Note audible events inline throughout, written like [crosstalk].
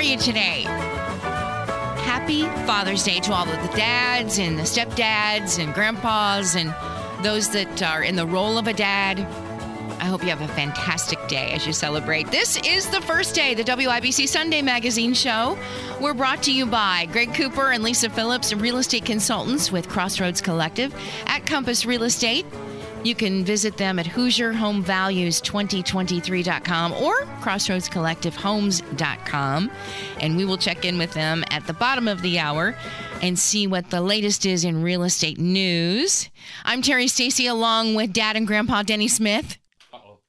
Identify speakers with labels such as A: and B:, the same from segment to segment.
A: Are you today? Happy Father's Day to all of the dads and the stepdads and grandpas and those that are in the role of a dad. I hope you have a fantastic day as you celebrate. This is the first day, the WIBC Sunday Magazine Show. We're brought to you by Greg Cooper and Lisa Phillips, real estate consultants with Crossroads Collective at Compass Real Estate. You can visit them at HoosierHomeValues2023.com or CrossroadsCollectiveHomes.com. And we will check in with them at the bottom of the hour and see what the latest is in real estate news. I'm Terri Stacy along with Dad and Grandpa Denny Smith.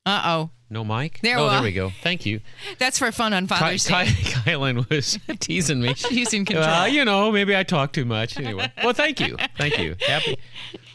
A: Uh oh.
B: No mic?
A: There
B: oh,
A: we
B: there we go. Thank you.
A: That's for fun on
B: Ky-
A: Father's
B: Ky-
A: Day. [laughs]
B: Kylan was [laughs] teasing me. [laughs]
A: She's in control.
B: Uh, you know, maybe I talk too much. Anyway, well, thank you. Thank you. Happy.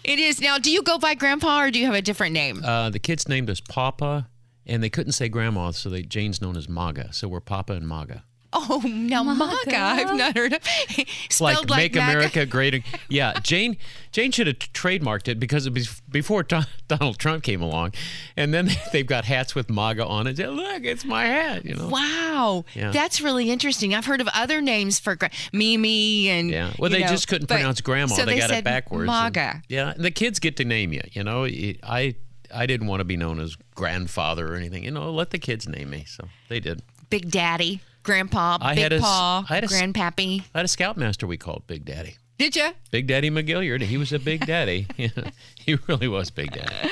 A: It is. Now, do you go by Grandpa or do you have a different name?
B: Uh, the kids named us Papa, and they couldn't say Grandma, so they Jane's known as Maga. So we're Papa and Maga. [laughs]
A: oh, now MAGA. I've not heard of [laughs] Spelled like, like,
B: Make
A: MAGA.
B: America [laughs] Great. Ag- Yeah, Jane. Jane should have trademarked it because it was before Don- Donald Trump came along, and then they've got hats with MAGA on it. Look, it's my hat. You know.
A: Wow,
B: Yeah.
A: that's really interesting. I've heard of other names for gra- Mimi and
B: Yeah. Well, they
A: know,
B: just couldn't
A: but-
B: pronounce grandma.
A: So
B: they, got
A: said
B: it backwards. and-
A: MAGA.
B: yeah. and The kids get to name you. You know, I I didn't want to be known as grandfather or anything. You know, let the kids name me. So they did.
A: Big Daddy, Grandpa,
B: I
A: Big
B: had a
A: Paw,
B: I had a
A: Grandpappy.
B: I had a scoutmaster we called Big Daddy.
A: Did you?
B: Big Daddy McGilliard. He was a big daddy. [laughs] he really was Big Daddy.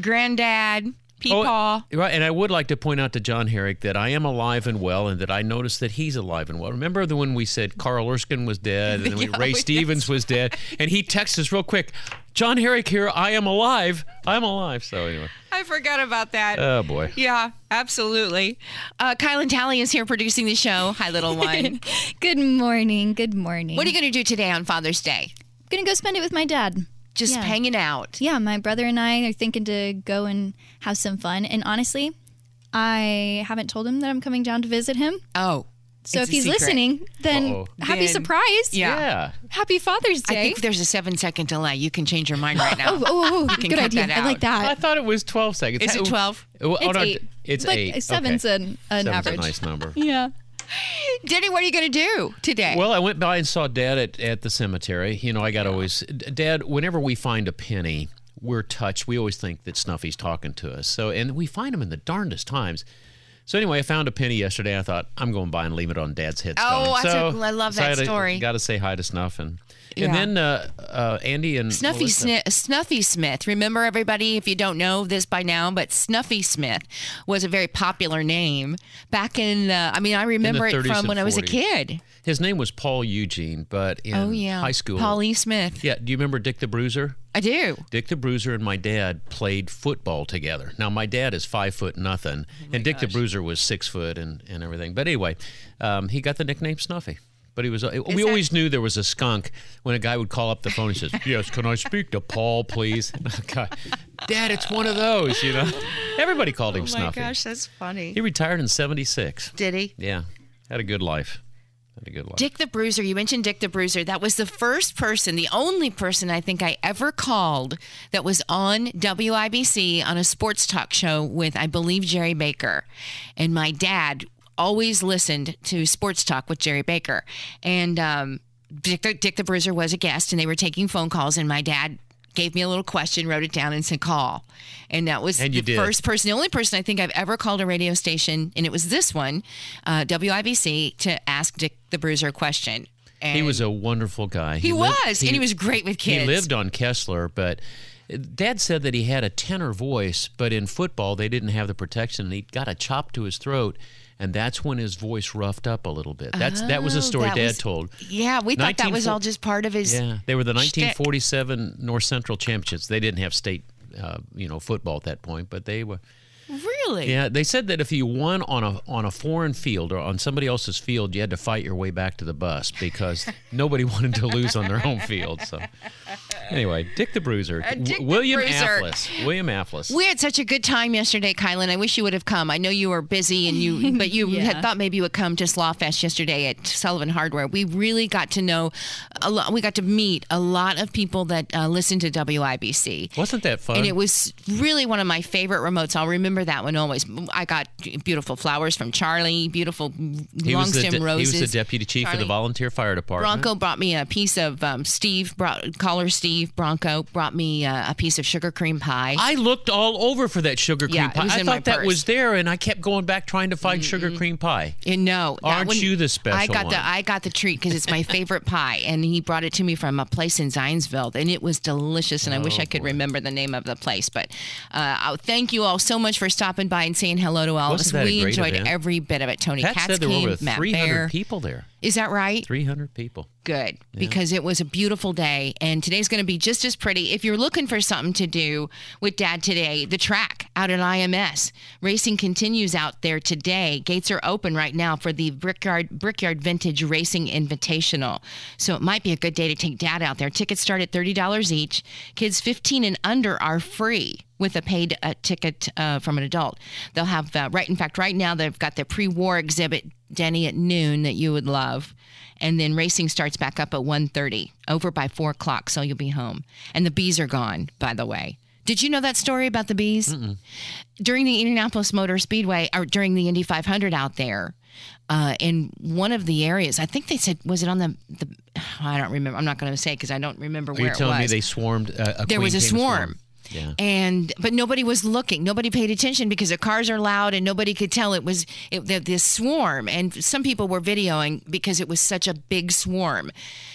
A: Granddad, Peepaw.
B: Oh, right. And I would like to point out to John Herrick that I am alive and well, and that I noticed that he's alive and well. Remember the when we said Carl Erskine was dead, and then [laughs] we,
A: Yeah,
B: Ray Stevens was dead, and he texted us real quick, "John Herrick here. I am alive. I'm alive." So anyway,
A: I forgot about that.
B: oh boy.
A: yeah, absolutely. Uh, Kylan Talley is here producing the show. Hi, little one. [laughs]
C: Good morning. Good morning.
A: what are you going to do today on Father's Day?
C: I'm gonna go spend it with my dad?
A: Just
C: Yeah.
A: hanging out.
C: Yeah, my brother and I are thinking to go and have some fun. And honestly, I haven't told him that I'm coming down to visit him.
A: Oh.
C: So
A: it's
C: if he's
A: secret.
C: listening, then
B: Uh-oh.
C: happy
A: Then-
C: surprise.
A: Yeah.
B: Yeah.
C: Happy Father's Day.
A: I think there's a seven second delay. You can change your mind right now. [laughs]
C: oh, oh, oh,
A: can
C: good idea. I like
A: that.
B: I thought it was 12 seconds.
A: Is it 12?
B: Oh,
C: It's
B: no,
C: eight.
B: It's
C: Like,
B: eight.
C: seven's
B: okay.
C: an- an
B: Seven's
C: average.
B: a nice number. [laughs]
C: Yeah.
A: Denny, what are you going to do today?
B: Well, I went by and saw Dad at, at the cemetery. You know, I got to always, Dad, whenever we find a penny, we're touched. We always think that Snuffy's talking to us. So, and we find him in the darndest times. So anyway, I found a penny yesterday. I thought I'm going by and leave it on Dad's headstone.
A: Oh,
B: so,
A: I love
B: so
A: that
B: to-
A: story.
B: Got to say hi to Snuff and
A: Yeah.
B: and then uh, uh, Andy and
A: Snuffy, Sni- Snuffy Smith. Remember, everybody, if you don't know this by now, but Snuffy Smith was a very popular name back in. Uh, I mean, I remember it from when I was a kid.
B: His name was Paul Eugene, but in
A: oh yeah,
B: high school,
A: Paulie Smith.
B: Yeah, do you remember Dick the Bruiser?
A: I do.
B: Dick the Bruiser and my dad played football together. Now my dad is five foot nothing, and Dick the Bruiser was six foot and, and everything. But anyway, um, he got the nickname Snuffy. But he was. uh, we
A: that-
B: always knew there was a skunk when a guy would call up the phone. He says, [laughs] "Yes, can I speak to Paul, please?" [laughs] God, Dad, it's one of those. You know, everybody called him
A: Oh my
B: Snuffy.
A: gosh, that's funny.
B: He retired in '76.
A: Did he?
B: Yeah, had a good life. Had a good life.
A: Dick the Bruiser, you mentioned Dick the Bruiser. That was the first person, the only person I think I ever called that was on WIBC on a sports talk show with, I believe, Jerry Baker. And my dad always listened to sports talk with Jerry Baker. And um, Dick, the, Dick the Bruiser was a guest, and they were taking phone calls, and my dad gave me a little question, wrote it down, and said call. And that was
B: And
A: the
B: did.
A: first person, the only person I think I've ever called a radio station, and it was this one, uh, WIBC, to ask Dick the Bruiser a question. And
B: He was a wonderful guy.
A: He
B: lived-
A: was, and he was great with kids.
B: He lived on Kessler, but Dad said that he had a tenor voice, but in football they didn't have the protection. And he got a chop to his throat, and that's when his voice roughed up a little bit. That's that was a
A: Oh,
B: story Dad
A: was-
B: told.
A: Yeah, we thought that was all just part of his.
B: Yeah, they were the
A: shtick.
B: 1947 North Central Championships. They didn't have state, uh, you know, football at that point, but they were.
A: Really?
B: Yeah, they said that if you won on a on a foreign field or on somebody else's field, you had to fight your way back to the bus because [laughs] nobody wanted to lose on their home field. So, anyway, Dick the Bruiser,
A: Uh, Dick
B: W-
A: the
B: William
A: Bruiser.
B: Afflis, William Afflis.
A: We had such a good time yesterday, Kylan. I wish you would have come. I know you were busy and you, [laughs] but you
C: Yeah.
A: had thought maybe you would come to Slawfest yesterday at Sullivan Hardware. We really got to know a lot. We got to meet a lot of people that uh, listen to WIBC.
B: Wasn't that fun?
A: And it was really one of my favorite remotes. I'll remember that one always. I got beautiful flowers from Charlie, beautiful
B: he
A: long stem
B: de-
A: roses.
B: he was the deputy chief of the volunteer fire department.
A: Bronco brought me a piece of um, Steve, brought, caller Steve Bronco brought me uh, a piece of sugar cream pie.
B: I looked all over for that sugar cream
A: Yeah, it
B: pie.
A: was
B: I thought that
A: purse.
B: was there, and I kept going back trying to find sugar cream pie.
A: And no,
B: Aren't
A: one-
B: you the special
A: I got
B: one?
A: the I got the treat because it's my favorite pie, and he brought it to me from a place in Zionsville, and it was delicious. And I wish
B: Oh,
A: I could remember the name of the place, but uh, oh, thank you all so much for stopping by and saying hello to all
B: Wasn't
A: of us. We enjoyed
B: event?
A: every bit of it. Tony
B: Pat
A: Katz
B: said there were
A: came,
B: over
A: Matt
B: 300
A: Bear.
B: people there.
A: Is that right?
B: 300 people.
A: Good, because it was a beautiful day, and today's going to be just as pretty. If you're looking for something to do with Dad today, the track out at IMS racing continues out there today. Gates are open right now for the Brickyard Brickyard Vintage Racing Invitational, so it might be a good day to take Dad out there. Tickets start at thirty dollars each. Kids 15 and under are free with a paid uh, ticket uh, from an adult. They'll have uh, right. In fact, right now they've got their pre-war exhibit, Denny at noon, that you would love, and then racing starts back up at 1.30, over by four o'clock, so you'll be home. And the bees are gone, by the way. Did you know that story about the bees? During the Indianapolis Motor Speedway, or during the Indy 500 out there, uh, in one of the areas, I think they said, was it on the, the [sighs] I don't remember. I'm not going to say because I don't remember
B: Are
A: where
B: you
A: it
B: telling me they swarmed? Uh, a
A: there was a
B: to
A: swarm.
B: Yeah.
A: And but nobody was looking. Nobody paid attention because the cars are loud and nobody could tell it was it, the, this swarm. And some people were videoing because it was such a big swarm.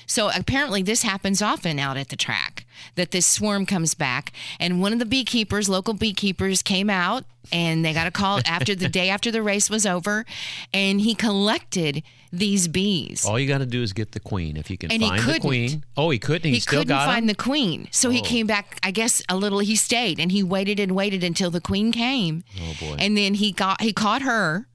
A: So apparently this happens often out at the track that this swarm comes back. And one of the beekeepers, local beekeepers, came out and they got a call after the [laughs] day after the race was over, and he collected these bees.
B: All you got to do is get the queen. If you can
A: And
B: find the queen. Oh, he couldn't. He,
A: he
B: still
A: couldn't
B: got
A: find
B: him?
A: the queen so he oh. came back i guess a little he stayed and he waited and waited until the queen came
B: Oh, boy.
A: and then he got he caught her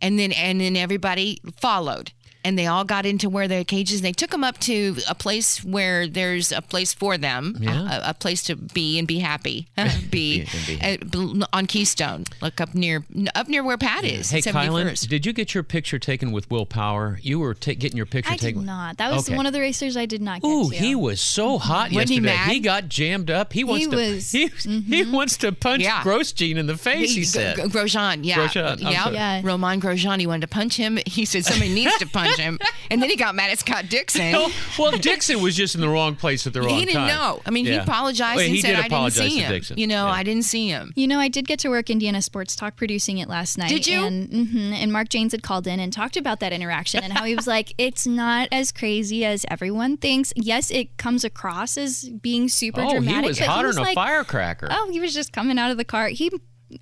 A: and then and then everybody followed and they all got into where their cages and they took them up to a place where there's a place for them
B: Yeah.
A: a, a place to be and be happy [laughs] be,
B: Be- and be
A: uh, on keystone like up near up near where pat is
B: Hey, Kylan, did you get your picture taken with Will Power? You were ta- getting your picture
C: I did
B: taken.
C: not. That was
B: Okay.
C: one of the racers I did not get
B: Ooh,
C: to.
B: he was so hot
A: Wasn't he
B: yesterday.
A: mad?
B: got jammed up. He wants
C: He
B: to.
C: was-
B: he, he wants to punch
A: Yeah.
B: Grosjean in the face. He,
A: G-
B: said.
A: G- Grosjean, yeah.
B: Grosjean, I'm
A: yeah.
C: Yeah.
A: Romain Grosjean, he wanted to punch him. He said somebody needs to punch him. And then he got mad at Scott Dixon.
B: Well, Dixon was just in the wrong place at the wrong time.
A: he didn't know. I mean, he apologized
B: Well,
A: and
B: he
A: said,
B: did
A: I didn't see
B: to
A: him.
B: Dixon.
A: You know,
B: Yeah.
A: I didn't see him.
C: You know, I did get to work Indiana Sports Talk producing it last night.
A: Did you?
C: And, mhm, and Mark Janes had called in and talked about that interaction and how he was like, it's not as crazy as everyone thinks. Yes, it comes across as being super
B: Oh,
C: dramatic.
B: he was
C: but
B: hotter
C: was
B: than a
C: like,
B: firecracker.
C: Oh, he was just coming out of the car. He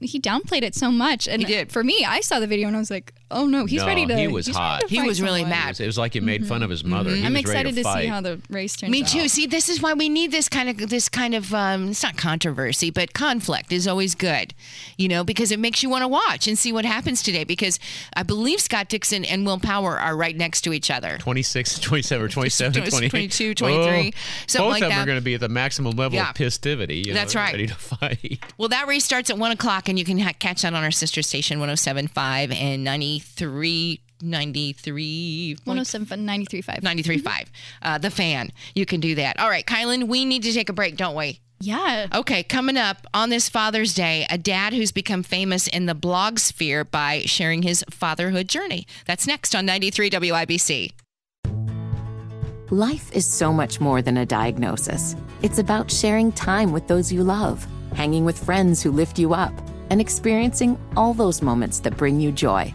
C: he downplayed it so much. And
A: He did.
C: For me, I saw the video and I was like, oh no, he's
B: No,
C: ready to.
B: he was
C: he's
B: hot.
C: to
A: He was really
C: someone.
A: mad.
B: It was, it was like you made fun of his mother. He
C: I'm
B: was ready
C: excited to, see how the race turns out.
A: Me
C: out.
A: too. See, this is why we need this kind of this kind of um, it's not controversy, but conflict is always good, you know, because it makes you want to watch and see what happens today. Because I believe Scott Dixon and Will Power are right next to each other.
B: 26, 27, 27, [laughs] 28.
A: 22, 23,
B: Oh,
A: something
B: both
A: like
B: of them
A: that.
B: are going to be at the maximum level
A: Yeah.
B: of pistivity. You know,
A: That's
B: they're
A: right.
B: Ready to fight.
A: Well, that race starts at one o'clock, and you can ha- catch that on our sister station 107.5 and 93, 93.
C: 107, 93.5.
A: 93.5. Uh, the fan. You can do that. All right, Kylan, we need to take a break, don't we?
C: Yeah.
A: Okay, coming up on this Father's Day, a dad who's become famous in the blog sphere by sharing his fatherhood journey. That's next on 93 WIBC.
D: Life is so much more than a diagnosis. It's about sharing time with those you love, hanging with friends who lift you up, and experiencing all those moments that bring you joy.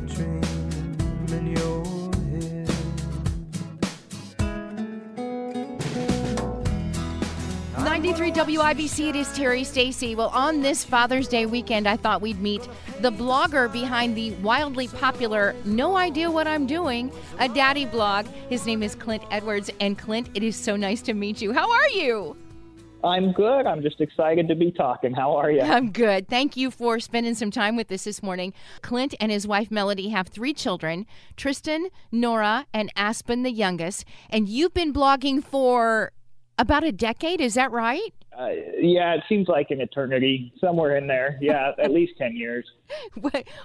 A: 93 WIBC, it is Terri Stacy. Well, on this Father's Day weekend, I thought we'd meet the blogger behind the wildly popular No Idea What I'm Doing, a daddy blog. His name is Clint Edwards. And Clint, it is so nice to meet you. How are you?
E: I'm good. I'm just excited to be talking. How are you?
A: I'm good. Thank you for spending some time with us this morning. Clint and his wife Melody have three children Tristan, Nora, and Aspen, the youngest. And you've been blogging for about a decade, is that right?
E: Uh, yeah, it seems like an eternity, somewhere in there. Yeah, [laughs] at least 10 years.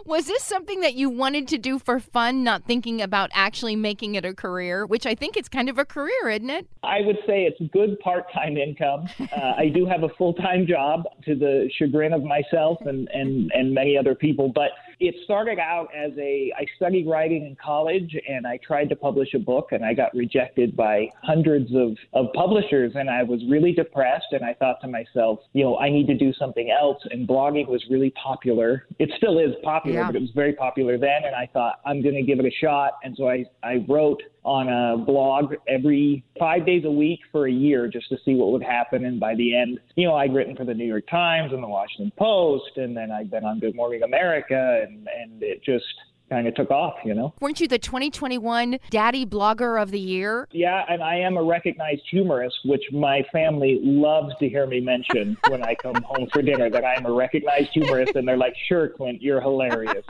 A: Was this something that you wanted to do for fun, not thinking about actually making it a career, which I think it's kind of a career, isn't it?
E: I would say it's good part time income. Uh, I do have a full time job to the chagrin of myself and, and, and many other people, but it started out as a I studied writing in college and I tried to publish a book and I got rejected by hundreds of, of publishers and I was really depressed and I thought to myself, you know, I need to do something else and blogging was really popular. It still is popular,
A: Yeah.
E: but it was very popular then and I thought I'm going to give it a shot and so I I wrote on a blog every five days a week for a year just to see what would happen. And by the end, you know, I'd written for the New York Times and the Washington Post, and then I'd been on Good Morning America, and, and it just kind of took off, you know?
A: Weren't you the 2021 Daddy Blogger of the Year?
E: Yeah, and I am a recognized humorist, which my family loves to hear me mention [laughs] when I come home for dinner that I'm a recognized humorist, and they're like, sure, Clint, you're hilarious.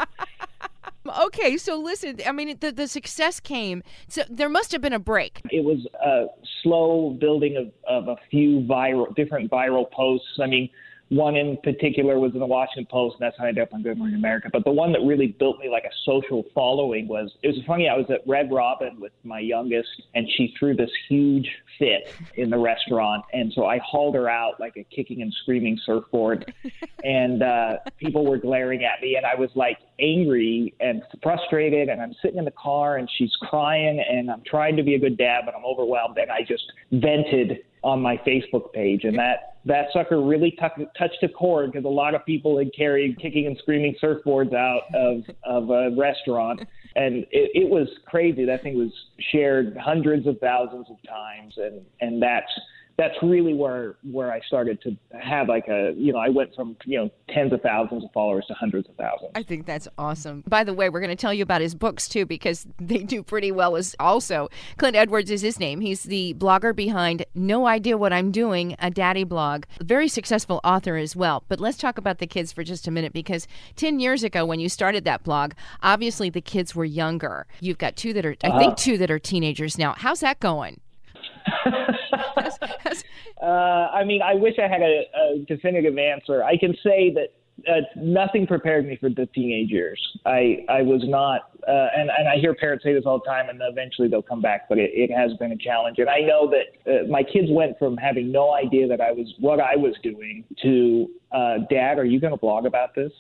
A: Okay, so listen, I mean, the, the success came. So there must have been a break.
E: It was a slow building of, of a few viral, different viral posts. I mean, one in particular was in the Washington Post, and that's how I ended up on Good Morning America. But the one that really built me like a social following was it was funny. I was at Red Robin with my youngest, and she threw this huge fit in the restaurant, and so I hauled her out like a kicking and screaming surfboard, [laughs] and uh, people were glaring at me, and I was like angry and frustrated, and I'm sitting in the car, and she's crying, and I'm trying to be a good dad, but I'm overwhelmed, and I just vented on my Facebook page, and that that sucker really tu- touched a chord because a lot of people had carried kicking and screaming surfboards out of of a restaurant, and it, it was crazy. That thing was shared hundreds of thousands of times, and and that's that's really where where I started to have like a you know I went from you know tens of thousands of followers to hundreds of thousands.
A: I think that's awesome. By the way, we're going to tell you about his books too because [laughs] they do pretty well as also. Clint Edwards is his name. He's the blogger behind No Idea What I'm Doing, a daddy blog. Very successful author as well. But let's talk about the kids for just a minute because 10 years ago when you started that blog, obviously the kids were younger. You've got two that are I think uh. two that are teenagers now. How's that going? [laughs]
E: Uh, I mean, I wish I had a, a definitive answer. I can say that uh, nothing prepared me for the teenage years. I I was not, uh, and and I hear parents say this all the time, and eventually they'll come back. But it, it has been a challenge, and I know that uh, my kids went from having no idea that I was what I was doing to, uh, Dad, are you going to blog about this?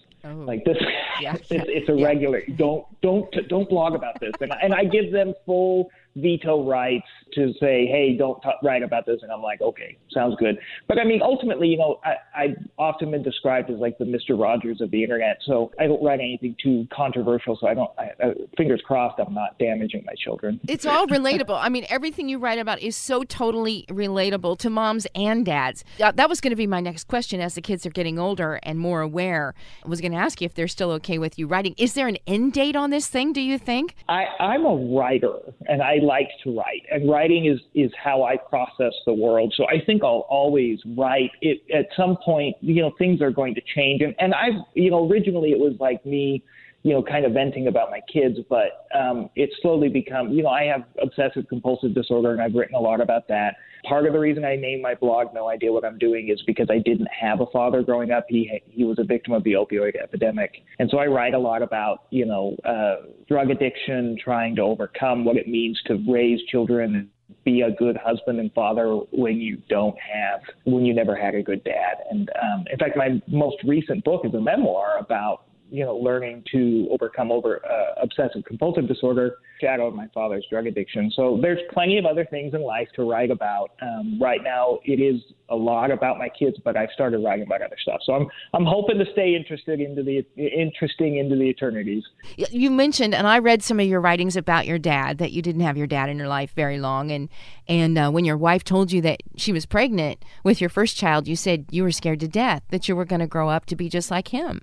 E: Like this,
A: Yeah. [laughs]
E: it's, it's a regular. Don't don't don't blog about this, and and I give them full veto rights to say, hey, don't t- write about this, and I'm like, okay, sounds good. But I mean, ultimately, you know, I, I've often been described as like the Mister Rogers of the internet, so I don't write anything too controversial. So I don't. I, uh, fingers crossed, I'm not damaging my children.
A: It's all relatable. I mean, everything you write about is so totally relatable to moms and dads. Uh, that was going to be my next question as the kids are getting older and more aware. I was going to ask you if they're still okay with you writing. Is there an end date on this thing, do you think?
E: I, I'm a writer and I like to write, and writing is, is how I process the world. So I think I'll always write. It, at some point, you know, things are going to change. And, and I've, you know, originally it was like me, you know, kind of venting about my kids, but um, it's slowly become, you know, I have obsessive compulsive disorder and I've written a lot about that. Part of the reason I named my blog No Idea What I'm Doing is because I didn't have a father growing up. He he was a victim of the opioid epidemic, and so I write a lot about you know uh, drug addiction, trying to overcome what it means to raise children and be a good husband and father when you don't have when you never had a good dad. And um, in fact, my most recent book is a memoir about you know, learning to overcome over uh, obsessive compulsive disorder, shadow of my father's drug addiction. So there's plenty of other things in life to write about. Um, right now, it is a lot about my kids, but I've started writing about other stuff. So I'm I'm hoping to stay interested into the interesting into the eternities.
A: You mentioned, and I read some of your writings about your dad that you didn't have your dad in your life very long, and and uh, when your wife told you that she was pregnant with your first child, you said you were scared to death that you were going to grow up to be just like him.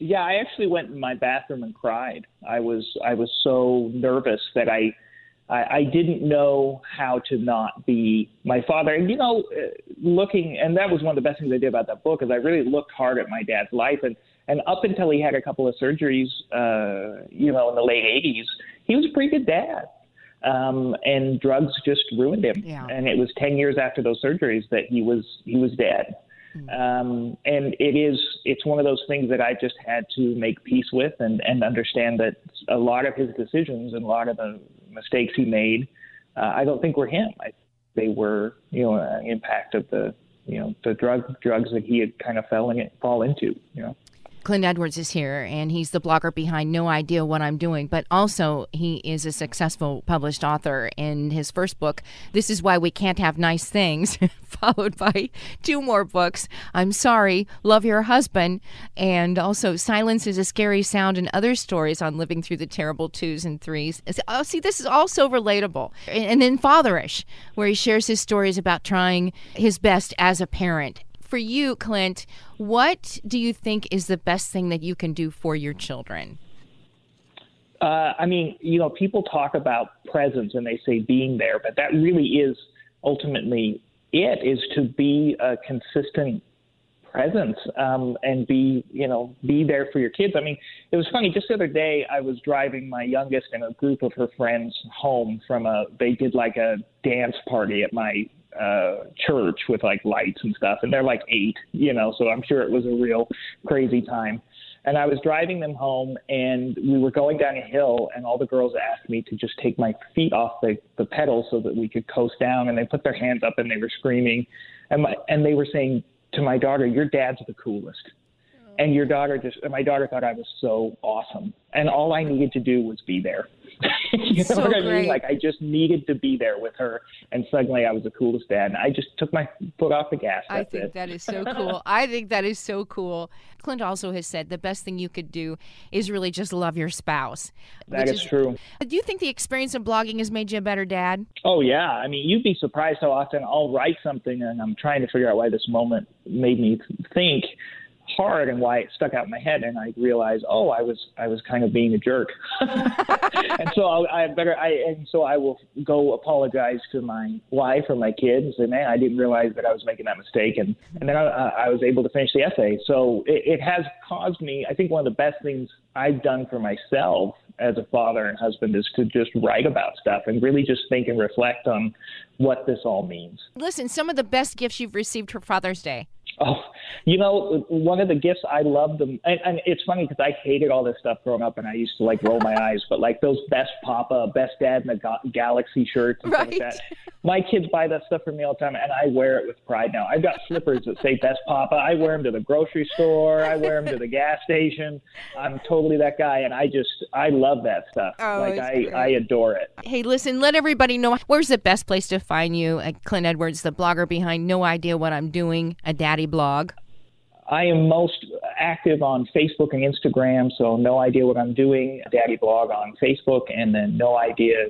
E: Yeah, I actually went in my bathroom and cried. I was I was so nervous that I I, I didn't know how to not be my father. And you know, uh, looking and that was one of the best things I did about that book is I really looked hard at my dad's life and and up until he had a couple of surgeries, uh, you know, in the late '80s, he was a pretty good dad. Um, and drugs just ruined him.
A: Yeah.
E: And it was 10 years after those surgeries that he was he was dead. Um, and it is it's one of those things that I just had to make peace with and, and understand that a lot of his decisions and a lot of the mistakes he made, uh, I don't think were him. I, they were you know an impact of the you know the drug drugs that he had kind of fell in fall into. You know.
A: Clint Edwards is here, and he's the blogger behind No Idea What I'm Doing, but also he is a successful published author. In his first book, This Is Why We Can't Have Nice Things, [laughs] followed by two more books, I'm Sorry, Love Your Husband, and also Silence is a Scary Sound and other stories on living through the terrible twos and threes. Oh, see, this is also relatable. And then Fatherish, where he shares his stories about trying his best as a parent for you, Clint, what do you think is the best thing that you can do for your children?
E: Uh, I mean, you know, people talk about presence and they say being there, but that really is ultimately it is to be a consistent presence um, and be, you know, be there for your kids. I mean, it was funny. Just the other day, I was driving my youngest and a group of her friends home from a. They did like a dance party at my uh church with like lights and stuff and they're like eight you know so i'm sure it was a real crazy time. And i was driving them home and we were going down a hill and all the girls asked me to just take my feet off the the pedals so that we could coast down and they put their hands up and they were screaming. And my and they were saying to my daughter your dad's the coolest. And your daughter just my daughter thought i was so awesome. And all i needed to do was be there [laughs] you know
A: So
E: what I
A: great.
E: mean? Like I just needed to be there with her, and suddenly I was the coolest dad. I just took my foot off the gas.
A: I think
E: it.
A: that is so [laughs] cool. I think that is so cool. Clint also has said the best thing you could do is really just love your spouse.
E: That
A: is,
E: is true.
A: Do you think the experience of blogging has made you a better dad?
E: Oh yeah, I mean, you'd be surprised how often I'll write something and I'm trying to figure out why this moment made me think hard and why it stuck out in my head, and I realized oh, I was I was kind of being a jerk, [laughs] and so I'll, I better I and so I will go apologize to my wife or my kids and say, man, I didn't realize that I was making that mistake, and and then I, I was able to finish the essay. So it, it has caused me. I think one of the best things I've done for myself as a father and husband is to just write about stuff and really just think and reflect on what this all means.
A: Listen, some of the best gifts you've received for Father's Day.
E: Oh, you know, one of the gifts I love them, and, and it's funny because I hated all this stuff growing up, and I used to like roll my eyes. But like those best Papa, best Dad in the ga- Galaxy shirts and stuff like
A: Right.
E: that. [laughs] My kids buy that stuff for me all the time, and I wear it with pride now. I've got slippers that say Best Papa. I wear them to the grocery store. I wear them to the [laughs] gas station. I'm totally that guy, and I just I love that stuff.
A: Oh,
E: like I
A: great.
E: I adore it.
A: Hey, listen, let everybody know where's the best place to find you. Clint Edwards, the blogger behind No Idea What I'm Doing, a daddy blog.
E: I am most active on Facebook and Instagram, so no idea what I'm doing. Daddy blog on Facebook, and then no idea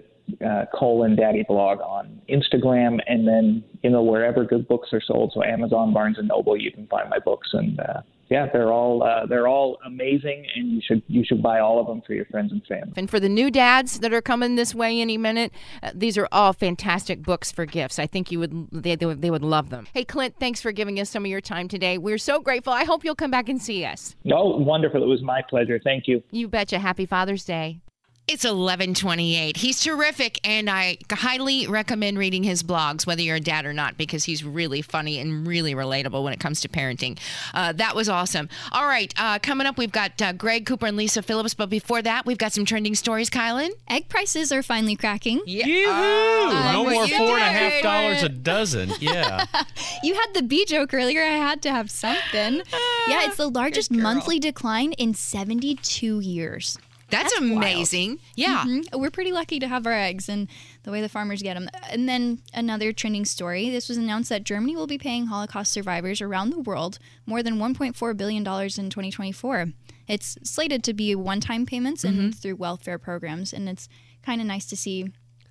E: uh, colon Daddy blog on Instagram, and then you know wherever good books are sold, so Amazon, Barnes and Noble, you can find my books, and uh, yeah, they're all uh, they're all amazing, and you should you should buy all of them for your friends and family.
A: And for the new dads that are coming this way any minute, uh, these are all fantastic books for gifts. I think you would they, they would they would love them. Hey, Clint, thanks for giving us some of your time today. We're so grateful. I hope you'll come back and see us.
E: Oh, wonderful! It was my pleasure. Thank you.
A: You betcha. Happy Father's Day. It's 1128. He's terrific, and I highly recommend reading his blogs, whether you're a dad or not, because he's really funny and really relatable when it comes to parenting. Uh, that was awesome. All right, uh, coming up, we've got uh, Greg Cooper and Lisa Phillips, but before that, we've got some trending stories, Kylan.
C: Egg prices are finally cracking.
A: Yeah.
B: Yoo-hoo! no more four and a
A: did
B: half
A: it.
B: dollars a dozen. Yeah. [laughs]
C: You had the bee joke earlier. I had to have something. yeah, it's the largest monthly decline in 72 years.
A: That's,
C: That's wild.
A: amazing. Yeah.
C: Mhm. We're pretty lucky to have our eggs and the way the farmers get them. And then another trending story this was announced that Germany will be paying Holocaust survivors around the world more than $1.4 billion in 2024. It's slated to be one time payments
A: Mm-hmm.
C: and through welfare programs. And it's kind of nice to see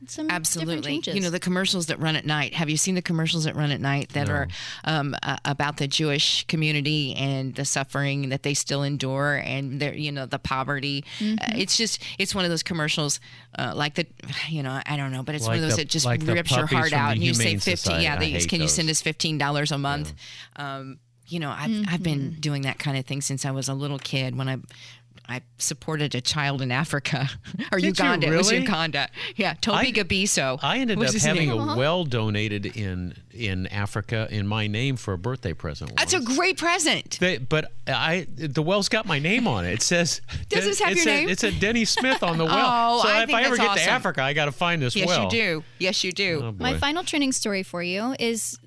C: some
A: Absolutely.
C: changes.
A: You know, the commercials that run at night. Have you seen the commercials that run at night that are um, uh, about the Jewish community and the suffering that they still endure and their, you know, the poverty? Uh, it's just, it's one of those commercials uh, like the, you know, I don't know, but it's one of those
B: the-
A: that just
B: like
A: rips your heart out and you say
B: Humane
A: 15.
B: Society.
A: Yeah,
B: I
A: they,
B: hate
A: can you send us $15 a month? Um, you know, I've, I've been doing that kind of thing since I was a little kid when I I supported a child in Africa [laughs] or
B: Did you
A: Uganda. It was? Uganda. Yeah, Toby
B: I-
A: Gabiso.
B: I ended up having
A: name.
B: a well donated in in Africa in my name for a birthday present.
A: That's a great present.
B: They, but I the well's got my name on it. It says [laughs]
A: Does this have
B: it
A: your
B: said-
A: name?
B: It said Denny Smith on the [laughs] well.
A: Oh,
B: so
A: I
B: if
A: think
B: I ever
A: that's
B: get to. Africa, I got to find this
A: Yes,
B: well.
A: Yes, you do. Yes, you do.
B: Oh.
C: My final training story for you is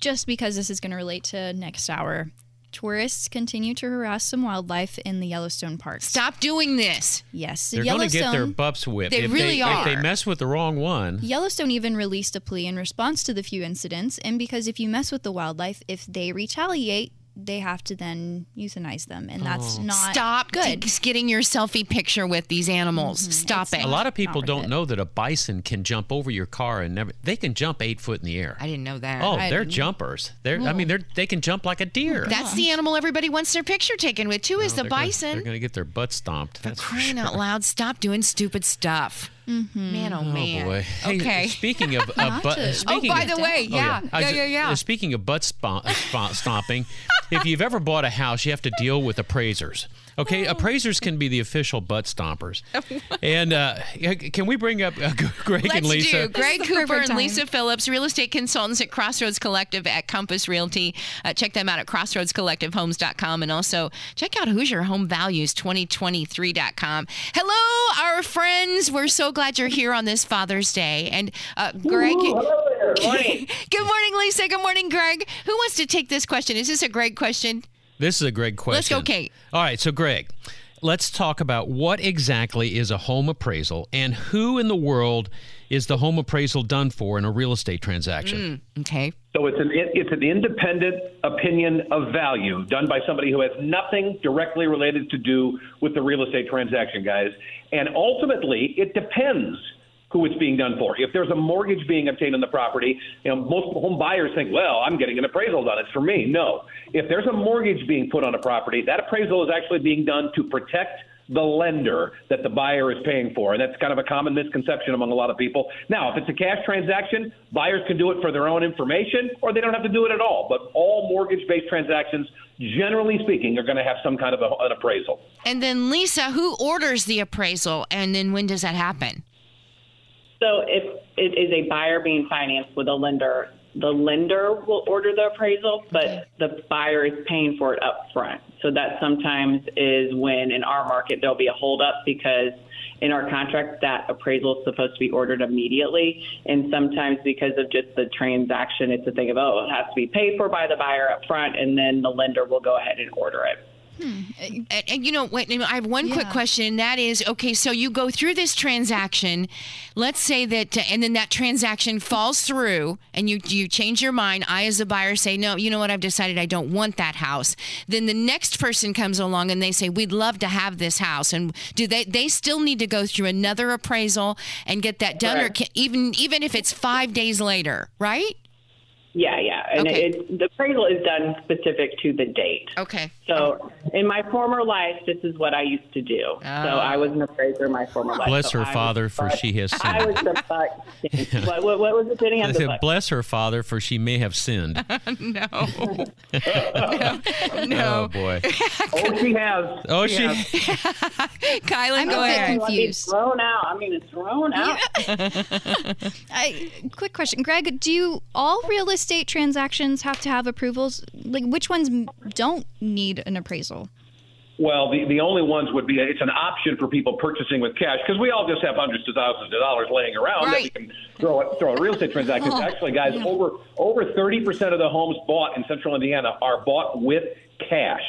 C: just because this is going to relate to next hour. Tourists continue to harass some wildlife in the Yellowstone Park.
A: Stop doing this.
C: Yes,
B: They're going to get their
C: Yellowstone.
B: butts whipped.
A: They
B: if
A: really
B: they,
A: are.
B: If they mess with the wrong one,
C: Yellowstone even released a plea in response to the few incidents, and because if you mess with the wildlife, if they retaliate, they have to then euthanize them, and that's oh. not
A: Stop
C: good.
A: t- getting your selfie picture with these animals. Mm-hmm. Stop it.
B: a lot of people don't
C: it.
B: know that a bison can jump over your car and never. They can jump eight foot in the air.
A: I didn't know that.
B: Oh,
C: I
B: they're
C: didn't-
B: jumpers. They're. I mean, they're. They can jump like a deer.
A: That's the animal everybody wants their picture taken with too. Is the
B: They're gonna-
A: bison?
B: they're going to get their butt stomped. That's for
A: Crying
B: sure.
A: out loud! Stop doing stupid stuff. Man, oh,
B: Oh
A: man.
B: boy! Hey,
A: okay.
B: Speaking of uh,
C: Not
B: butt,
C: to-
A: Oh, by
B: of,
A: the way,
B: Oh,
A: yeah,
B: I
A: yeah, yeah, yeah.
B: uh, Speaking of butt stomp, stomp, stomping, if you've ever bought a house, you have to deal with appraisers. Okay, appraisers can be the official butt stompers. [laughs] and uh, can we bring up uh, [laughs] Greg
A: Let's
B: and Lisa?
A: do. Greg
C: This is the
A: Cooper and. Lisa Phillips, real estate consultants at Crossroads Collective at Compass Realty. Uh, check them out at crossroadscollectivehomes.com and also check out Hoosier Home Values 2023.com. Hello, our friends. We're so glad you're here on this Father's Day. And uh, Greg. [laughs] Good morning, Lisa. Good morning, Greg. Who wants to take this question? Is this a Greg question?
B: This is a great question.
A: Let's go, Kate.
B: All right, so Greg, let's talk about what exactly is a home appraisal and who in the world is the home appraisal done for in a real estate transaction.
A: Mm, okay.
F: So it's an it's an independent opinion of value done by somebody who has nothing directly related to do with the real estate transaction, guys. And ultimately, it depends who it's being done for. If there's a mortgage being obtained on the property, you know, most home buyers think, well, I'm getting an appraisal done. It's for me. No. If there's a mortgage being put on a property, that appraisal is actually being done to protect the lender that the buyer is paying for. And that's kind of a common misconception among a lot of people. Now, if it's a cash transaction, buyers can do it for their own information or they don't have to do it at all. But all mortgage based transactions, generally speaking, are going to have some kind of a, an appraisal.
A: And then, Lisa, who orders the appraisal and then when does that happen?
G: So if it is a buyer being financed with a lender, the lender will order the appraisal, but the buyer is paying for it up front. So that sometimes is when in our market there'll be a holdup because in our contract that appraisal is supposed to be ordered immediately. And sometimes because of just the transaction, it's a thing of, oh, it has to be paid for by the buyer up front, and then the lender will go ahead and order it.
A: And, and, you know, wait, I have one quick question. and That is, okay, so you go through this transaction. Let's say that, uh, and then that transaction falls through, and you you change your mind. I, as a buyer, say, no, you know what? I've decided I don't want that house. Then the next person comes along and they say, we'd love to have this house. And do they? They still need to go through another appraisal and get that done, or can, even even if it's five days later, right?
G: Yeah, yeah. and
A: Okay.
G: it, it, the appraisal is done specific to the date.
A: Okay.
G: So in my former life, this is what I used to do. So I ah. was an appraiser in my former life.
B: Bless
G: So
B: her
G: I
B: father, for
G: butt-
B: she has sinned. [laughs]
G: I was the butt. what, what, what was it, Denny? I'm
B: I
G: the
B: said. [laughs] Bless her father, for she may have sinned. [laughs]
A: no.
B: Oh, no. Oh boy.
F: Oh, she has.
B: Oh, she.
A: Kylan,
C: I'm
A: go
C: a bit
A: ahead.
C: confused.
G: It's thrown out. I mean, it's thrown out.
C: I, quick question, Greg. Do you all real estate transactions have to have approvals? Like, which ones don't need an appraisal?
F: Well, the, the only ones would be it's an option for people purchasing with cash because we all just have hundreds of thousands of dollars laying around that we can throw throw at real estate transactions.
C: Oh,
F: Actually, guys, over over thirty percent of the homes bought in Central Indiana are bought with cash.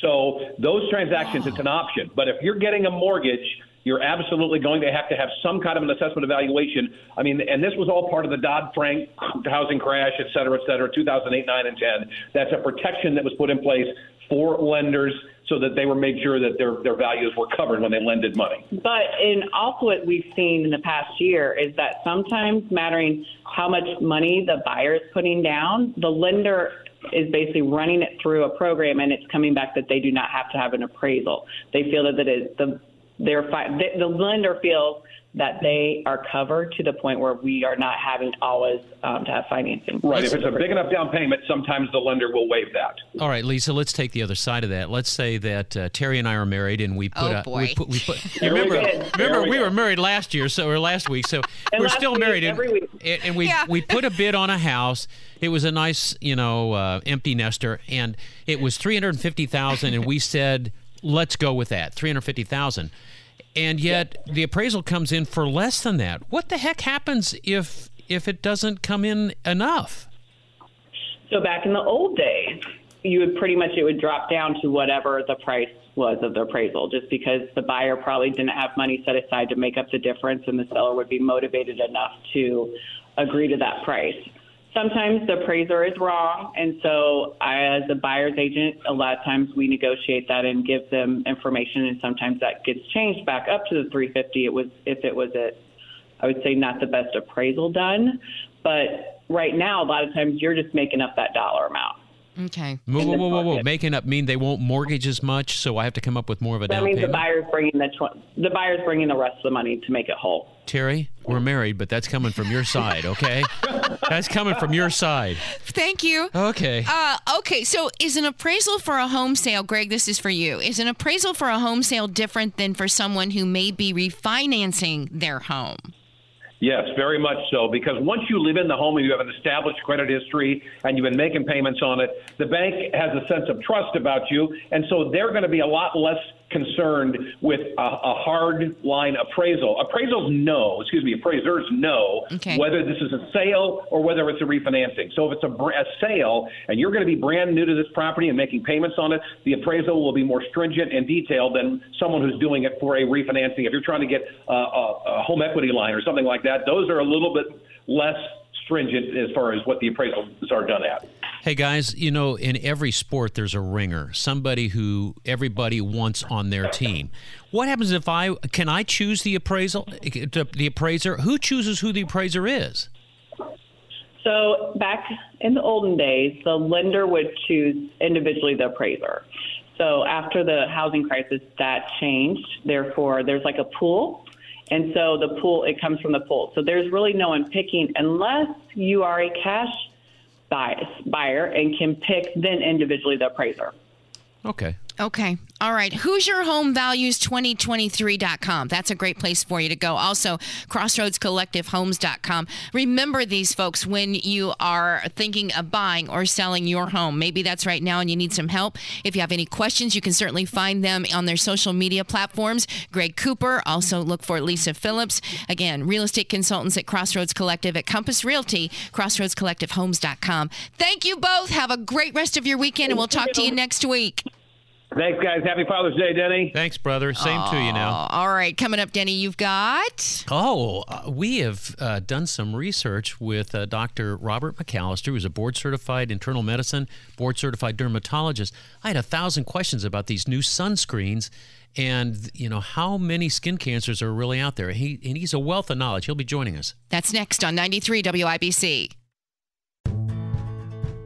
F: So those transactions, it's an option. But if you're getting a mortgage, you're absolutely going to have to have some kind of an assessment evaluation. I mean, and this was all part of the Dodd Frank housing crash, et cetera, et cetera, 2008, 9, and 10. That's a protection that was put in place for lenders so that they were made sure that their, their values were covered when they lended money.
G: But in also what we've seen in the past year is that sometimes mattering how much money the buyer is putting down, the lender is basically running it through a program and it's coming back that they do not have to have an appraisal. They feel that it is the their fi- the, the lender feels that they are covered to the point where we are not having always um, to have financing.
F: Right. If it's a big enough down payment, sometimes the lender will waive that.
B: All right, Lisa. Let's take the other side of that. Let's say that uh, Terri and I are married, and we put
A: Oh,
B: a
A: boy.
B: we put we put. [laughs] You
F: There we
B: remember? Remember,
F: we
B: we were married last year, so or last week, so
G: And
B: we're still
G: week,
B: married, and,
G: every week.
B: and and we
A: Yeah.
B: we put a bid on a house. It was a nice, you know, uh, empty nester, and it was three hundred fifty thousand, and we said, let's go with that, three hundred fifty thousand. And yet the appraisal comes in for less than that. What the heck happens if if it doesn't come in enough?
G: So back in the old days, you would pretty much it would drop down to whatever the price was of the appraisal, just because the buyer probably didn't have money set aside to make up the difference, and the seller would be motivated enough to agree to that price. Sometimes the appraiser is wrong, and so I, as a buyer's agent, a lot of times we negotiate that and give them information, and sometimes that gets changed back up to the 350. It was if it was a I would say not the best appraisal done, but right now a lot of times you're just making up that dollar amount.
A: Okay.
B: Whoa, whoa, whoa, whoa, whoa! Making up mean they won't mortgage as much, so I have to come up with more of a
G: That
B: down
G: means the buyer's bringing the tw- the buyer's bringing the rest of the money to make it whole.
B: Terri, we're married, but that's coming from your side, okay? [laughs] that's coming from your side.
A: Thank you.
B: Okay.
A: Uh, okay, so is an appraisal for a home sale, Greg? This is for you. Is an appraisal for a home sale different than for someone who may be refinancing their home?
F: Yes, very much so. Because once you live in the home and you have an established credit history and you've been making payments on it, the bank has a sense of trust about you. And so they're going to be a lot less concerned with a, a hard line appraisal. Appraisals know, excuse me, appraisers know
A: Okay.
F: whether this is a sale or whether it's a refinancing. So if it's a, br- a sale and you're going to be brand new to this property and making payments on it, the appraisal will be more stringent and detailed than someone who's doing it for a refinancing. If you're trying to get uh, a, a home equity line or something like that, those are a little bit less stringent as far as what the appraisals are done at.
B: Hey guys, you know, in every sport there's a ringer, somebody who everybody wants on their team. What happens if I can I choose the appraisal the appraiser? Who chooses who the appraiser is?
G: So back in the olden days, the lender would choose individually the appraiser. So after the housing crisis, that changed. Therefore, there's like a pool. And so the pool, it comes from the pool. So there's really no one picking unless you are a cash buyer and can pick then individually the appraiser.
B: Okay.
A: Okay. All right. HoosierHomeValues2023.com. That's a great place for you to go. Also, CrossroadsCollectiveHomes.com. Remember these folks when you are thinking of buying or selling your home. Maybe that's right now and you need some help. If you have any questions, you can certainly find them on their social media platforms. Greg Cooper. Also, look for Lisa Phillips. Again, real estate consultants at Crossroads Collective at Compass Realty, CrossroadsCollectiveHomes.com. Thank you both. Have a great rest of your weekend, and we'll talk to you next week.
F: Thanks, guys. Happy Father's Day, Denny.
B: Thanks, brother. Same to you now.
A: All right, coming up, Denny, you've got.
B: Oh, uh, we have uh, done some research with uh, Dr. Robert McAllister, who's a board certified internal medicine, board certified dermatologist. I had a thousand questions about these new sunscreens and, you know, how many skin cancers are really out there. He, and he's a wealth of knowledge. He'll be joining us.
A: That's next on 93 WIBC.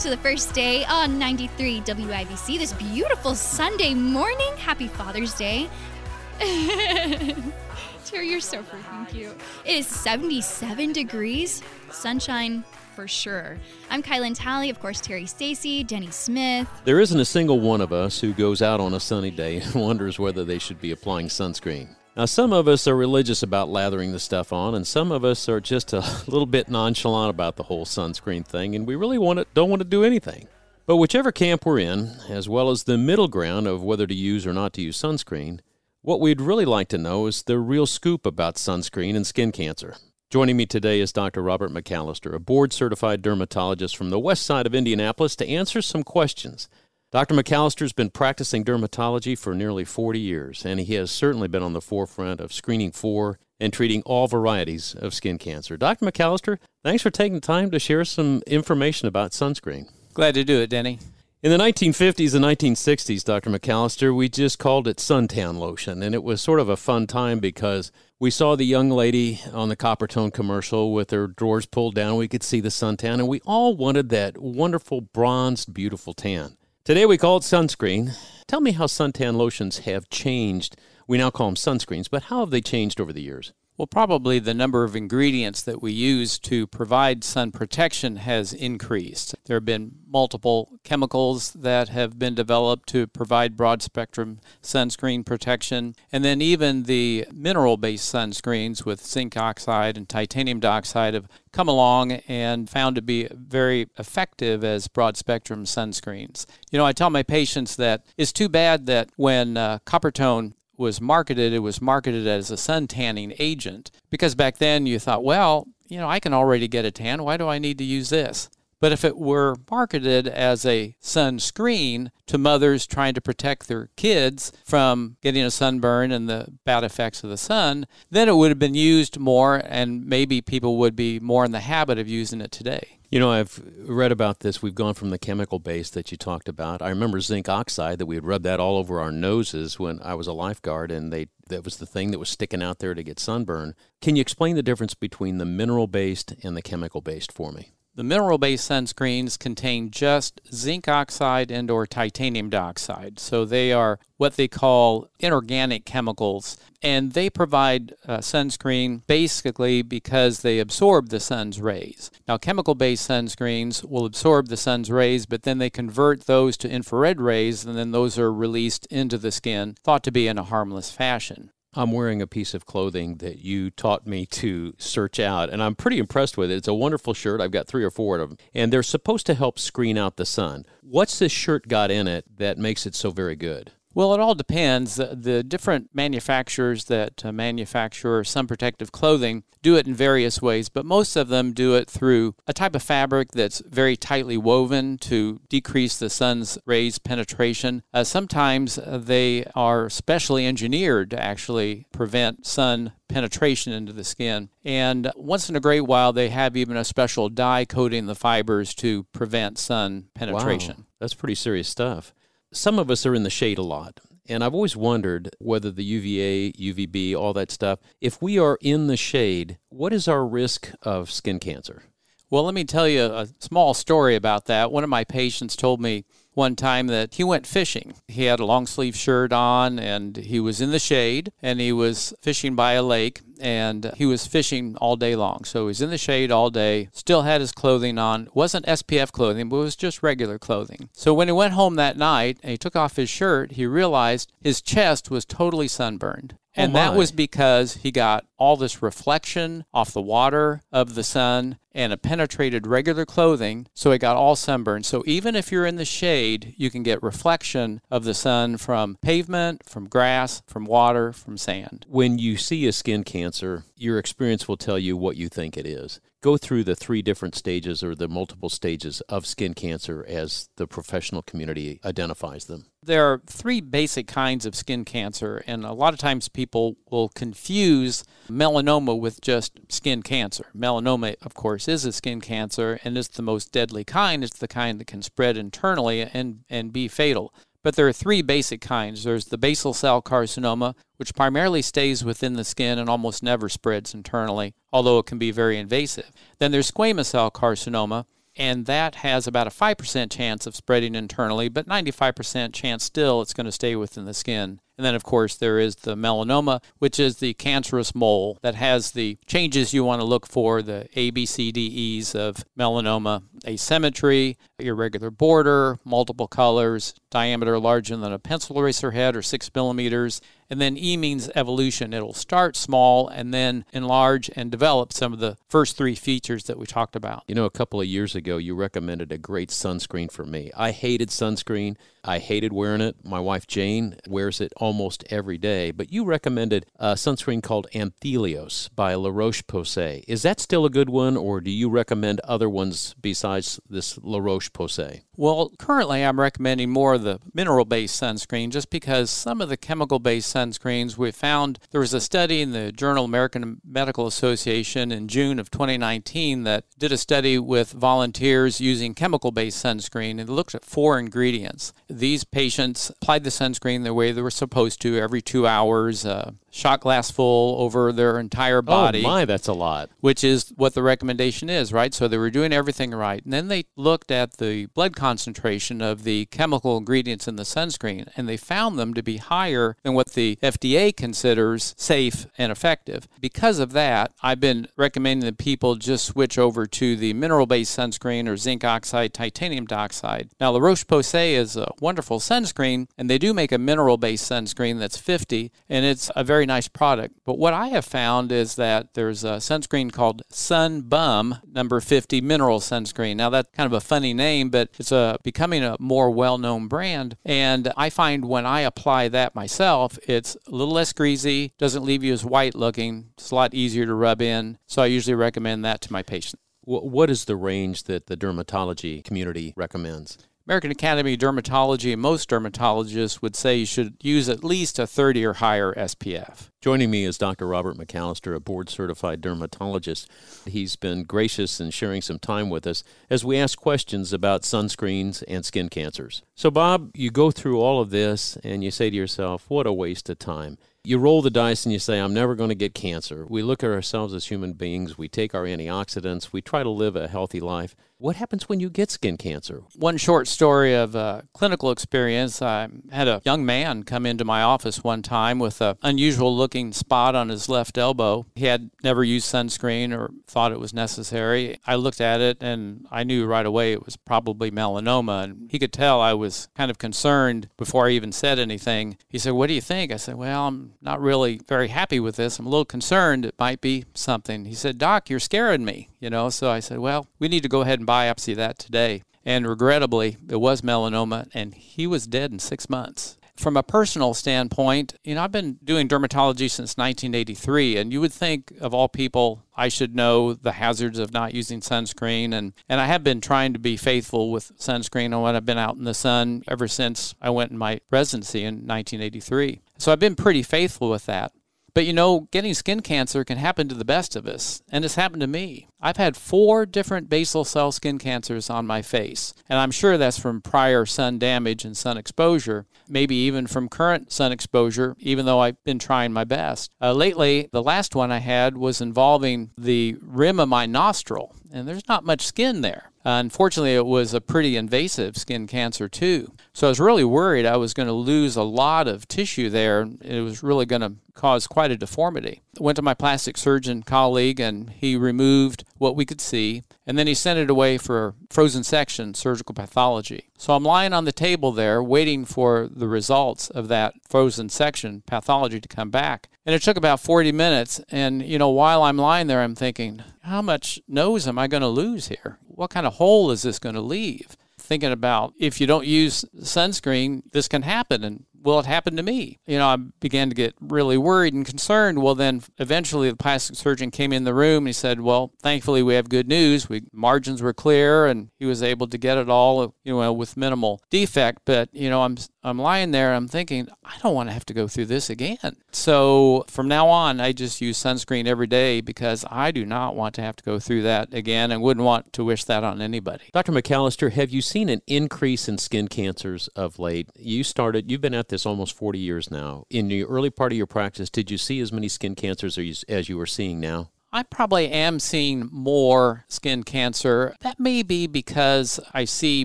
C: To the first day on 93 WIBC this beautiful Sunday morning. Happy Father's Day. [laughs] Terri, you're so freaking cute. It is 77 degrees, sunshine for sure. I'm Kylan Talley, of course, Terri Stacy, Denny Smith.
B: There isn't a single one of us who goes out on a sunny day and [laughs] wonders whether they should be applying sunscreen. Now, some of us are religious about lathering the stuff on, and some of us are just a [laughs] little bit nonchalant about the whole sunscreen thing, and we really want to, don't want to do anything. But whichever camp we're in, as well as the middle ground of whether to use or not to use sunscreen, what we'd really like to know is the real scoop about sunscreen and skin cancer. Joining me today is Dr. Robert McAllister, a board certified dermatologist from the west side of Indianapolis, to answer some questions Dr. McAllister's been practicing dermatology for nearly 40 years, and he has certainly been on the forefront of screening for and treating all varieties of skin cancer. Dr. McAllister, thanks for taking the time to share some information about sunscreen.
H: Glad to do it, Denny.
B: In the 1950s and 1960s, Dr. McAllister, we just called it suntan lotion, and it was sort of a fun time because we saw the young lady on the Coppertone commercial with her drawers pulled down. We could see the suntan, and we all wanted that wonderful bronzed, beautiful tan. Today we call it sunscreen. Tell me how suntan lotions have changed. We now call them sunscreens, but how have they changed over the years?
H: Well, probably the number of ingredients that we use to provide sun protection has increased. There have been multiple chemicals that have been developed to provide broad spectrum sunscreen protection. And then even the mineral based sunscreens with zinc oxide and titanium dioxide have come along and found to be very effective as broad spectrum sunscreens. You know, I tell my patients that it's too bad that when uh, Coppertone was marketed, it was marketed as a sun tanning agent because back then you thought, well, you know, I can already get a tan. Why do I need to use this? But if it were marketed as a sunscreen to mothers trying to protect their kids from getting a sunburn and the bad effects of the sun, then it would have been used more and maybe people would be more in the habit of using it today.
B: You know, I've read about this. We've gone from the chemical base that you talked about. I remember zinc oxide that we would rub that all over our noses when I was a lifeguard, and they that was the thing that was sticking out there to get sunburn. Can you explain the difference between the mineral based and the chemical based for me?
H: The mineral-based sunscreens contain just zinc oxide and or titanium dioxide. So they are what they call inorganic chemicals and they provide uh, sunscreen basically because they absorb the sun's rays. Now chemical-based sunscreens will absorb the sun's rays but then they convert those to infrared rays and then those are released into the skin thought to be in a harmless fashion.
B: I'm wearing a piece of clothing that you taught me to search out, and I'm pretty impressed with it. It's a wonderful shirt. I've got three or four of them, and they're supposed to help screen out the sun. What's this shirt got in it that makes it so very good?
H: Well, it all depends. The different manufacturers that uh, manufacture some protective clothing do it in various ways, but most of them do it through a type of fabric that's very tightly woven to decrease the sun's rays penetration. Uh, sometimes uh, they are specially engineered to actually prevent sun penetration into the skin. And once in a great while, they have even a special dye coating the fibers to prevent sun penetration.
B: Wow, that's pretty serious stuff some of us are in the shade a lot. And I've always wondered whether the UVA, UVB, all that stuff, if we are in the shade, what is our risk of skin cancer?
H: Well, let me tell you a small story about that. One of my patients told me one time that he went fishing. He had a long sleeve shirt on and he was in the shade and he was fishing by a lake and he was fishing all day long. So he was in the shade all day, still had his clothing on. It wasn't SPF clothing, but it was just regular clothing. So when he went home that night and he took off his shirt, he realized his chest was totally sunburned. Oh, and
B: Oh,
H: that was because he got all this reflection off the water of the sun and it penetrated regular clothing, so it got all sunburned. So even if you're in the shade, you can get reflection of the sun from pavement, from grass, from water, from sand.
B: When you see a skin cancer, your experience will tell you what you think it is. Go through the three different stages or the multiple stages of skin cancer as the professional community identifies them.
H: There are three basic kinds of skin cancer, and a lot of times people will confuse melanoma with just skin cancer. Melanoma, of course, is a skin cancer, and it's the most deadly kind. It's the kind that can spread internally and, and be fatal. But there are three basic kinds. There's the basal cell carcinoma, which primarily stays within the skin and almost never spreads internally, although it can be very invasive. Then there's squamous cell carcinoma, and that has about a 5% chance of spreading internally, but 95% chance still it's going to stay within the skin. And then, of course, there is the melanoma, which is the cancerous mole that has the changes you want to look for the ABCDEs of melanoma asymmetry, irregular border, multiple colors, diameter larger than a pencil eraser head or six millimeters. And then E means evolution. It'll start small and then enlarge and develop some of the first three features that we talked about.
B: You know, a couple of years ago, you recommended a great sunscreen for me. I hated sunscreen. I hated wearing it. My wife Jane wears it almost every day. But you recommended a sunscreen called Anthelios by La Roche Posay. Is that still a good one, or do you recommend other ones besides this La Roche Posay?
H: Well, currently I'm recommending more of the mineral based sunscreen just because some of the chemical based sunscreens we found there was a study in the Journal American Medical Association in June of 2019 that did a study with volunteers using chemical based sunscreen and looked at four ingredients. These patients applied the sunscreen the way they were supposed to every two hours, uh, shot glass full over their entire oh, body
B: Oh, my, that's a lot.
H: which is what the recommendation is, right? So they were doing everything right. And then they looked at the blood concentration of the chemical ingredients in the sunscreen, and they found them to be higher than what the FDA considers safe and effective. Because of that, I've been recommending that people just switch over to the mineral based sunscreen or zinc oxide, titanium dioxide. Now, La Roche Posay is a wonderful sunscreen, and they do make a mineral based sunscreen that's 50, and it's a very nice product. But what I have found is that there's a sunscreen called Sun Bum number 50 mineral sunscreen. Now that's kind of a funny name, but it's a becoming a more well-known brand and I find when I apply that myself, it's a little less greasy, doesn't leave you as white looking. It's a lot easier to rub in. So I usually recommend that to my patients.
B: What is the range that the dermatology community recommends?
H: American Academy of Dermatology and most dermatologists would say you should use at least a 30 or higher SPF.
B: Joining me is Dr. Robert McAllister, a board certified dermatologist. He's been gracious in sharing some time with us as we ask questions about sunscreens and skin cancers. So, Bob, you go through all of this and you say to yourself, what a waste of time. You roll the dice and you say, I'm never going to get cancer. We look at ourselves as human beings, we take our antioxidants, we try to live a healthy life. What happens when you get skin cancer?
H: One short story of uh, clinical experience. I had a young man come into my office one time with an unusual looking spot on his left elbow. He had never used sunscreen or thought it was necessary. I looked at it and I knew right away it was probably melanoma. And he could tell I was kind of concerned before I even said anything. He said, What do you think? I said, Well, I'm not really very happy with this. I'm a little concerned it might be something. He said, Doc, you're scaring me, you know? So I said, Well, we need to go ahead and biopsy that today. And regrettably, it was melanoma, and he was dead in six months. From a personal standpoint, you know, I've been doing dermatology since 1983, and you would think of all people, I should know the hazards of not using sunscreen. And, and I have been trying to be faithful with sunscreen and when I've been out in the sun ever since I went in my residency in 1983. So I've been pretty faithful with that. But you know, getting skin cancer can happen to the best of us, and it's happened to me. I've had four different basal cell skin cancers on my face, and I'm sure that's from prior sun damage and sun exposure, maybe even from current sun exposure, even though I've been trying my best. Uh, lately, the last one I had was involving the rim of my nostril, and there's not much skin there. Unfortunately, it was a pretty invasive skin cancer, too. So I was really worried I was going to lose a lot of tissue there. It was really going to cause quite a deformity. Went to my plastic surgeon colleague, and he removed what we could see, and then he sent it away for frozen section surgical pathology. So I'm lying on the table there waiting for the results of that frozen section pathology to come back. And it took about 40 minutes. And, you know, while I'm lying there, I'm thinking, how much nose am I going to lose here? What kind of hole is this going to leave? Thinking about if you don't use sunscreen, this can happen. And will it happen to me? You know, I began to get really worried and concerned. Well, then eventually the plastic surgeon came in the room and he said, "Well, thankfully we have good news. We margins were clear and he was able to get it all, you know, with minimal defect, but, you know, I'm I'm lying there I'm thinking, I don't want to have to go through this again. So, from now on, I just use sunscreen every day because I do not want to have to go through that again and wouldn't want to wish that on anybody.
B: Dr. McAllister, have you seen an increase in skin cancers of late? You started, you've been at this almost 40 years now. In the early part of your practice, did you see as many skin cancers as you are seeing now?
H: I probably am seeing more skin cancer. That may be because I see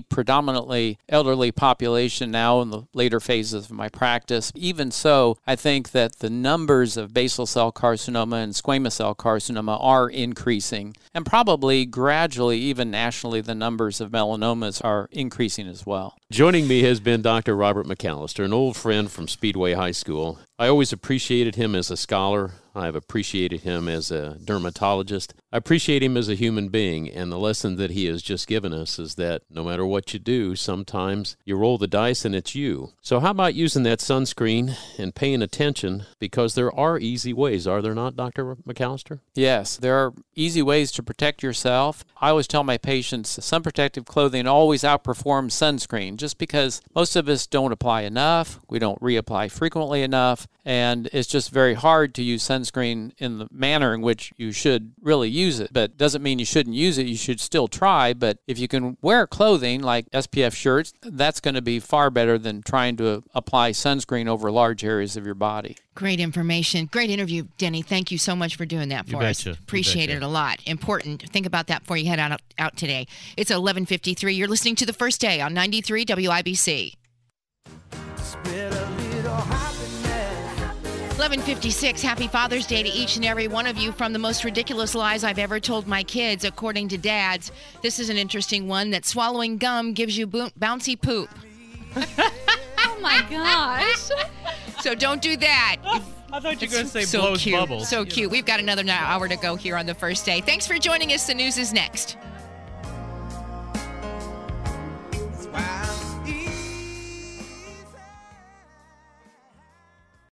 H: predominantly elderly population now in the later phases of my practice. Even so, I think that the numbers of basal cell carcinoma and squamous cell carcinoma are increasing. And probably gradually, even nationally, the numbers of melanomas are increasing as well.
B: Joining me has been Dr. Robert McAllister, an old friend from Speedway High School. I always appreciated him as a scholar. I've appreciated him as a dermatologist. I appreciate him as a human being. And the lesson that he has just given us is that no matter what you do, sometimes you roll the dice and it's you. So, how about using that sunscreen and paying attention? Because there are easy ways, are there not, Dr. McAllister?
H: Yes, there are easy ways to protect yourself. I always tell my patients sun protective clothing always outperforms sunscreen just because most of us don't apply enough, we don't reapply frequently enough, and it's just very hard to use sunscreen in the manner in which you should really use it. But doesn't mean you shouldn't use it. You should still try, but if you can wear clothing like SPF shirts, that's going to be far better than trying to apply sunscreen over large areas of your body.
A: Great information. Great interview, Denny. Thank you so much for doing that
B: You
A: for us.
B: betcha. You
A: Appreciate
B: betcha.
A: it a lot. Important. Think about that before you head out, out today. It's 11:53. You're listening to the first day on 93 WIBC. 1156 happy father's day to each and every one of you from the most ridiculous lies i've ever told my kids according to dads this is an interesting one that swallowing gum gives you bo- bouncy poop [laughs]
C: oh my gosh
A: so don't do that ah,
I: I thought you were going to say
A: so
I: blows
A: cute.
I: bubbles.
A: So cute. We've got another hour to go here on the first day. Thanks for joining us. The news is next. Wow.